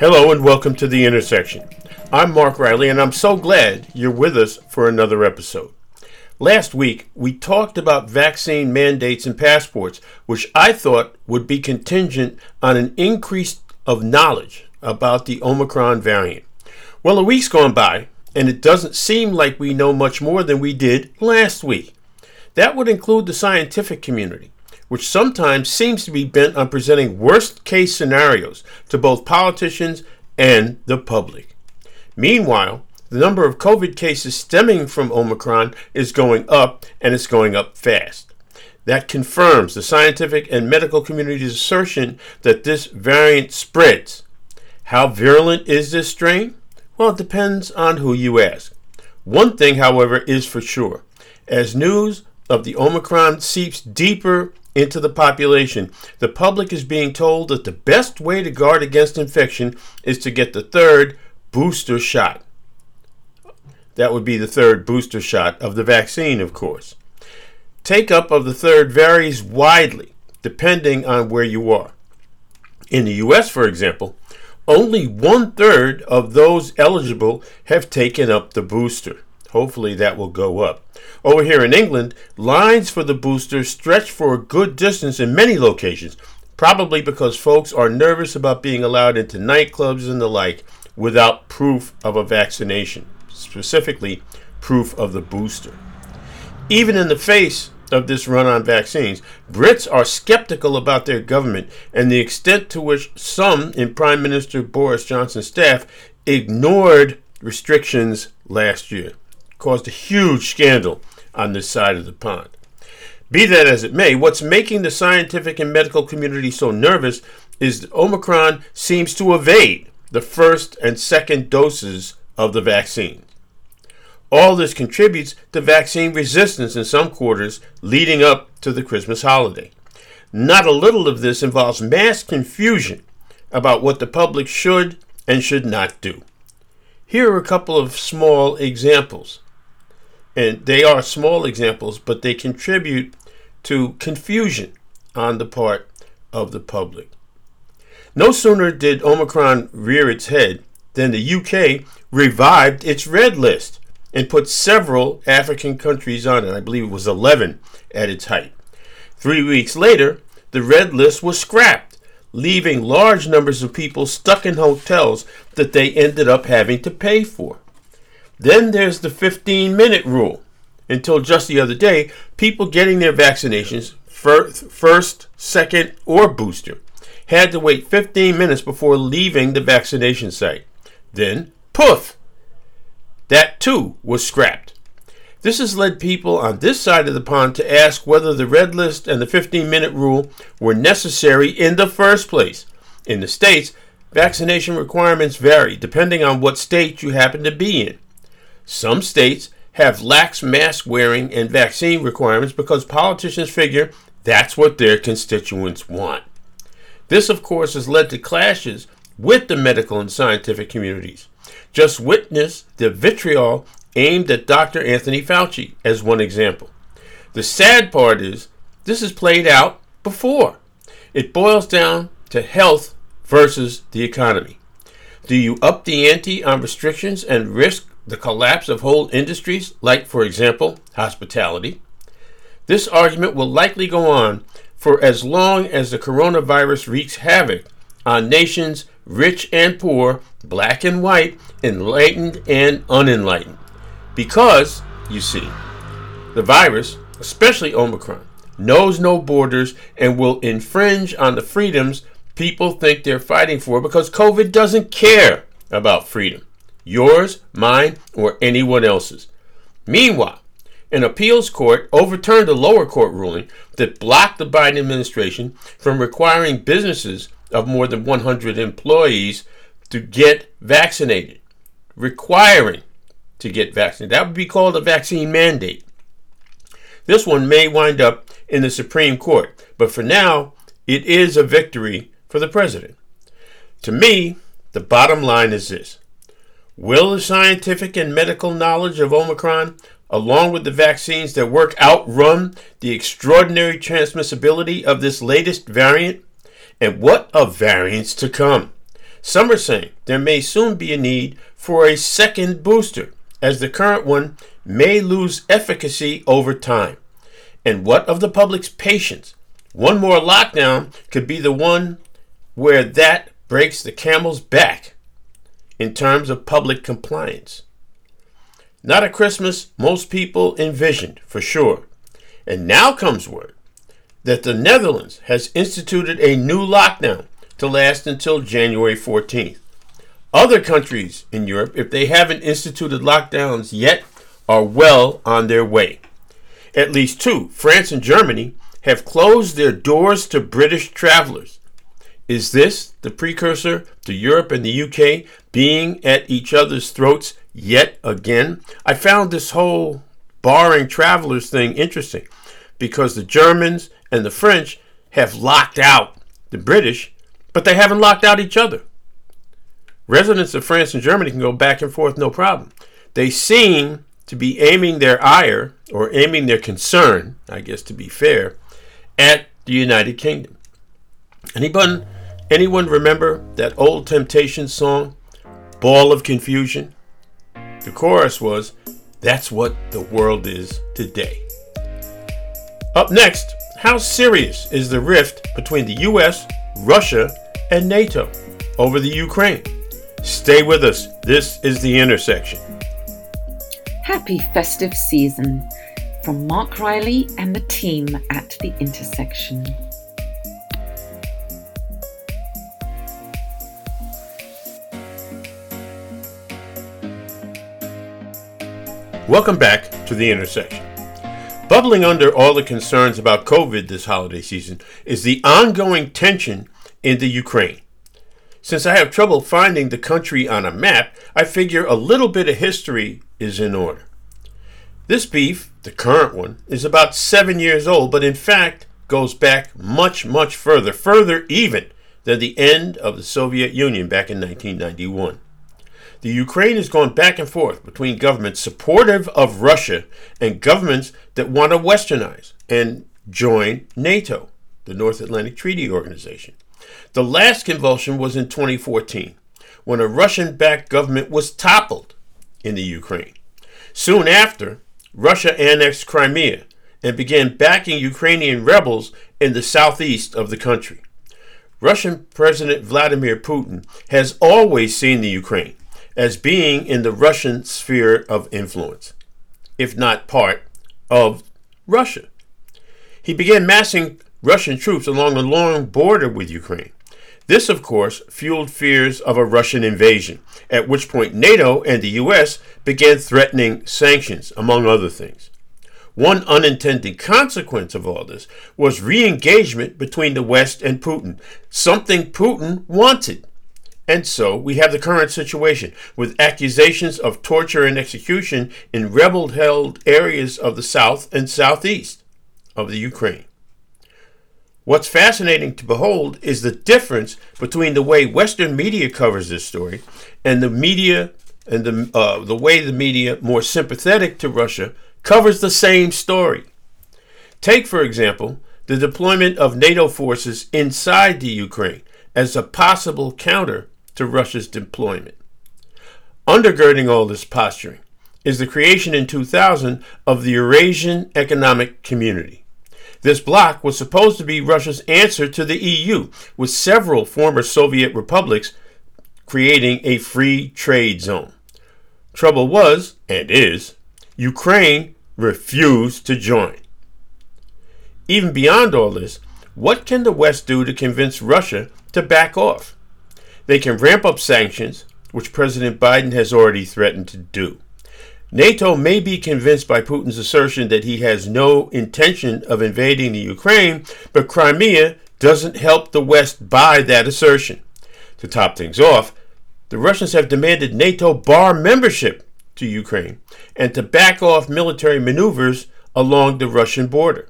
Hello and welcome to The Intersection. I'm Mark Riley and I'm so glad you're with us for another episode. Last week, we talked about vaccine mandates and passports, which I thought would be contingent on an increase of knowledge about the Omicron variant. Well, a week's gone by, and it doesn't seem like we know much more than we did last week. That would include the scientific community which sometimes seems to be bent on presenting worst case scenarios to both politicians and the public. Meanwhile, the number of COVID cases stemming from Omicron is going up and it's going up fast. That confirms the scientific and medical community's assertion that this variant spreads. How virulent is this strain? Well, it depends on who you ask. One thing, however, is for sure. As news of the Omicron seeps deeper into the population. The public is being told that the best way to guard against infection is to get the third booster shot. That would be the third booster shot of the vaccine, of course. Take up of the third varies widely depending on where you are. In the US, for example, only one third of those eligible have taken up the booster. Hopefully, that will go up. Over here in England, lines for the booster stretch for a good distance in many locations, probably because folks are nervous about being allowed into nightclubs and the like without proof of a vaccination, specifically, proof of the booster. Even in the face of this run on vaccines, Brits are skeptical about their government and the extent to which some in Prime Minister Boris Johnson's staff ignored restrictions last year caused a huge scandal on this side of the pond. Be that as it may, what's making the scientific and medical community so nervous is that Omicron seems to evade the first and second doses of the vaccine. All this contributes to vaccine resistance in some quarters leading up to the Christmas holiday. Not a little of this involves mass confusion about what the public should and should not do. Here are a couple of small examples. And they are small examples, but they contribute to confusion on the part of the public. No sooner did Omicron rear its head than the UK revived its red list and put several African countries on it. I believe it was 11 at its height. Three weeks later, the red list was scrapped, leaving large numbers of people stuck in hotels that they ended up having to pay for. Then there's the 15 minute rule. Until just the other day, people getting their vaccinations, first, second, or booster, had to wait 15 minutes before leaving the vaccination site. Then, poof! That too was scrapped. This has led people on this side of the pond to ask whether the red list and the 15 minute rule were necessary in the first place. In the States, vaccination requirements vary depending on what state you happen to be in. Some states have lax mask wearing and vaccine requirements because politicians figure that's what their constituents want. This, of course, has led to clashes with the medical and scientific communities. Just witness the vitriol aimed at Dr. Anthony Fauci as one example. The sad part is this has played out before. It boils down to health versus the economy. Do you up the ante on restrictions and risk the collapse of whole industries, like, for example, hospitality. This argument will likely go on for as long as the coronavirus wreaks havoc on nations, rich and poor, black and white, enlightened and unenlightened. Because, you see, the virus, especially Omicron, knows no borders and will infringe on the freedoms people think they're fighting for because COVID doesn't care about freedom yours, mine, or anyone else's. Meanwhile, an appeals court overturned a lower court ruling that blocked the Biden administration from requiring businesses of more than 100 employees to get vaccinated. Requiring to get vaccinated. That would be called a vaccine mandate. This one may wind up in the Supreme Court, but for now, it is a victory for the president. To me, the bottom line is this Will the scientific and medical knowledge of Omicron, along with the vaccines that work, outrun the extraordinary transmissibility of this latest variant? And what of variants to come? Some are saying there may soon be a need for a second booster, as the current one may lose efficacy over time. And what of the public's patience? One more lockdown could be the one where that breaks the camel's back in terms of public compliance. Not a Christmas most people envisioned, for sure. And now comes word that the Netherlands has instituted a new lockdown to last until January 14th. Other countries in Europe, if they haven't instituted lockdowns yet, are well on their way. At least two, France and Germany, have closed their doors to British travelers. Is this the precursor to Europe and the UK being at each other's throats yet again? I found this whole barring travelers thing interesting because the Germans and the French have locked out the British, but they haven't locked out each other. Residents of France and Germany can go back and forth no problem. They seem to be aiming their ire, or aiming their concern, I guess to be fair, at the United Kingdom. Anyone, anyone remember that old Temptation song, Ball of Confusion? The chorus was, That's what the world is today. Up next, how serious is the rift between the US, Russia, and NATO over the Ukraine? Stay with us. This is The Intersection. Happy festive season from Mark Riley and the team at The Intersection. Welcome back to The Intersection. Bubbling under all the concerns about COVID this holiday season is the ongoing tension in the Ukraine. Since I have trouble finding the country on a map, I figure a little bit of history is in order. This beef, the current one, is about seven years old, but in fact goes back much, much further, further even than the end of the Soviet Union back in 1991. The Ukraine has gone back and forth between governments supportive of Russia and governments that want to westernize and join NATO, the North Atlantic Treaty Organization. The last convulsion was in 2014 when a Russian backed government was toppled in the Ukraine. Soon after, Russia annexed Crimea and began backing Ukrainian rebels in the southeast of the country. Russian President Vladimir Putin has always seen the Ukraine as being in the Russian sphere of influence, if not part of Russia. He began massing Russian troops along the long border with Ukraine. This, of course, fueled fears of a Russian invasion, at which point NATO and the US began threatening sanctions, among other things. One unintended consequence of all this was re engagement between the West and Putin, something Putin wanted. And so we have the current situation with accusations of torture and execution in rebel held areas of the south and southeast of the Ukraine. What's fascinating to behold is the difference between the way Western media covers this story and the media and the, uh, the way the media, more sympathetic to Russia, covers the same story. Take, for example, the deployment of NATO forces inside the Ukraine as a possible counter to Russia's deployment. Undergirding all this posturing is the creation in 2000 of the Eurasian Economic Community. This bloc was supposed to be Russia's answer to the EU, with several former Soviet republics creating a free trade zone. Trouble was, and is, Ukraine refused to join. Even beyond all this, what can the West do to convince Russia to back off? They can ramp up sanctions, which President Biden has already threatened to do. NATO may be convinced by Putin's assertion that he has no intention of invading the Ukraine, but Crimea doesn't help the West buy that assertion. To top things off, the Russians have demanded NATO bar membership to Ukraine and to back off military maneuvers along the Russian border.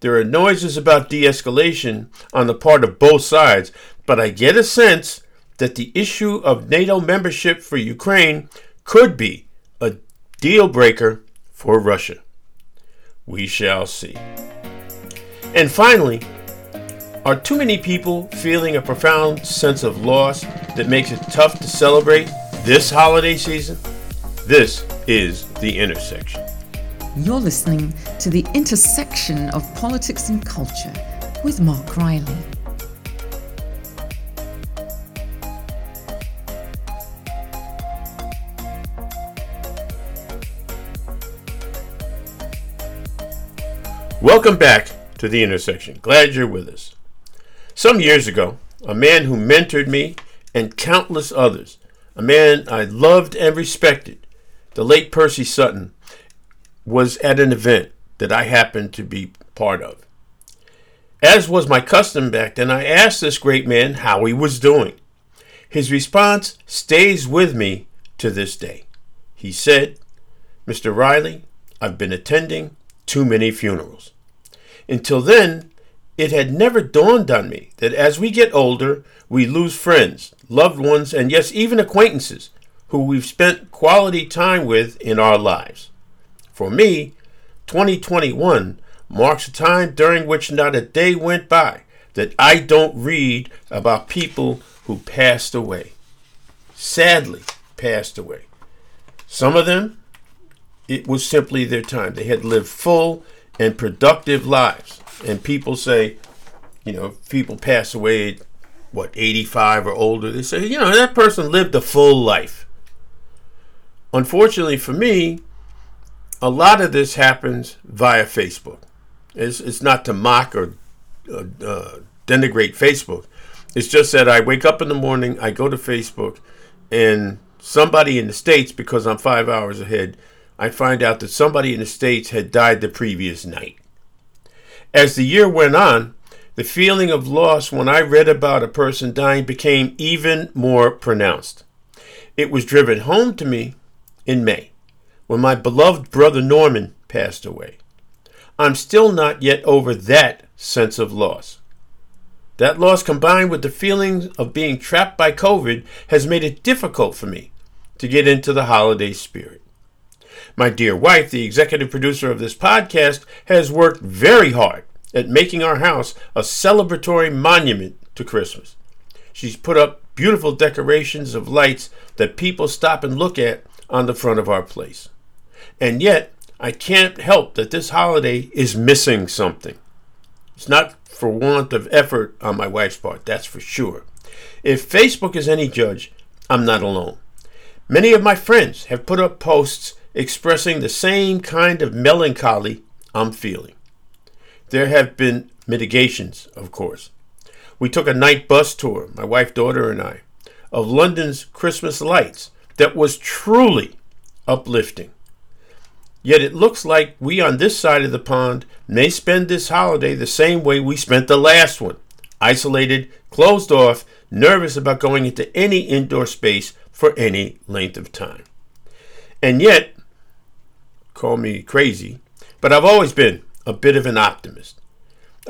There are noises about de escalation on the part of both sides, but I get a sense that the issue of NATO membership for Ukraine could be a deal breaker for Russia. We shall see. And finally, Are too many people feeling a profound sense of loss that makes it tough to celebrate this holiday season? This is The Intersection. You're listening to The Intersection of Politics and Culture with Mark Riley. Welcome back to The Intersection. Glad you're with us. Some years ago, a man who mentored me and countless others, a man I loved and respected, the late Percy Sutton, was at an event that I happened to be part of. As was my custom back then, I asked this great man how he was doing. His response stays with me to this day. He said, Mr. Riley, I've been attending too many funerals. Until then, it had never dawned on me that as we get older, we lose friends, loved ones, and yes, even acquaintances who we've spent quality time with in our lives. For me, 2021 marks a time during which not a day went by that I don't read about people who passed away. Sadly, passed away. Some of them it was simply their time. They had lived full and productive lives. And people say, you know, people pass away, what, 85 or older, they say, you know, that person lived a full life. Unfortunately for me, a lot of this happens via Facebook. It's, it's not to mock or uh, denigrate Facebook. It's just that I wake up in the morning, I go to Facebook, and somebody in the States, because I'm five hours ahead, I find out that somebody in the States had died the previous night. As the year went on, the feeling of loss when I read about a person dying became even more pronounced. It was driven home to me in May when my beloved brother Norman passed away. I'm still not yet over that sense of loss. That loss combined with the feeling of being trapped by COVID has made it difficult for me to get into the holiday spirit. My dear wife, the executive producer of this podcast, has worked very hard at making our house a celebratory monument to Christmas. She's put up beautiful decorations of lights that people stop and look at on the front of our place. And yet, I can't help that this holiday is missing something. It's not for want of effort on my wife's part, that's for sure. If Facebook is any judge, I'm not alone. Many of my friends have put up posts expressing the same kind of melancholy I'm feeling. There have been mitigations, of course. We took a night bus tour, my wife, daughter, and I, of London's Christmas lights that was truly uplifting. Yet it looks like we on this side of the pond may spend this holiday the same way we spent the last one isolated, closed off, nervous about going into any indoor space for any length of time. And yet, call me crazy, but I've always been a bit of an optimist.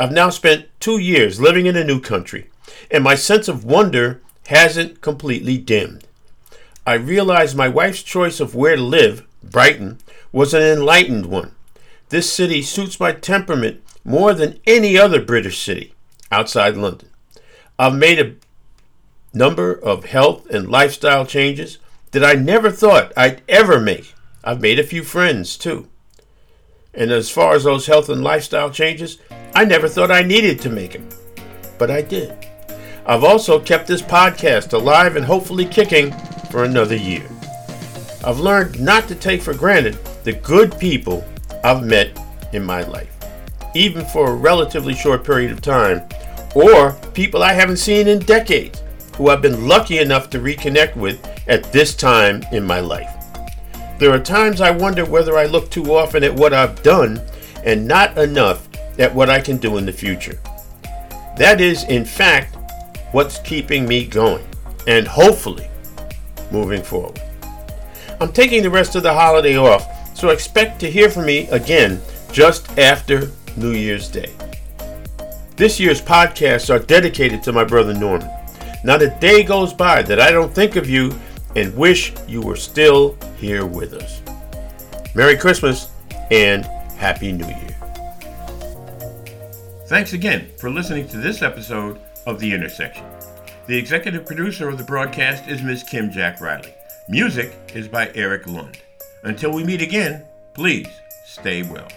I've now spent two years living in a new country, and my sense of wonder hasn't completely dimmed. I realize my wife's choice of where to live, Brighton, was an enlightened one. This city suits my temperament more than any other British city outside London. I've made a number of health and lifestyle changes that I never thought I'd ever make. I've made a few friends too. And as far as those health and lifestyle changes, I never thought I needed to make them. But I did. I've also kept this podcast alive and hopefully kicking for another year. I've learned not to take for granted the good people I've met in my life, even for a relatively short period of time, or people I haven't seen in decades who I've been lucky enough to reconnect with at this time in my life. There are times I wonder whether I look too often at what I've done and not enough at what I can do in the future. That is, in fact, what's keeping me going and hopefully moving forward. I'm taking the rest of the holiday off, so expect to hear from me again just after New Year's Day. This year's podcasts are dedicated to my brother Norman. Not a day goes by that I don't think of you and wish you were still here with us. Merry Christmas and Happy New Year. Thanks again for listening to this episode of The Intersection. The executive producer of the broadcast is Ms. Kim Jack Riley. Music is by Eric Lund. Until we meet again, please stay well.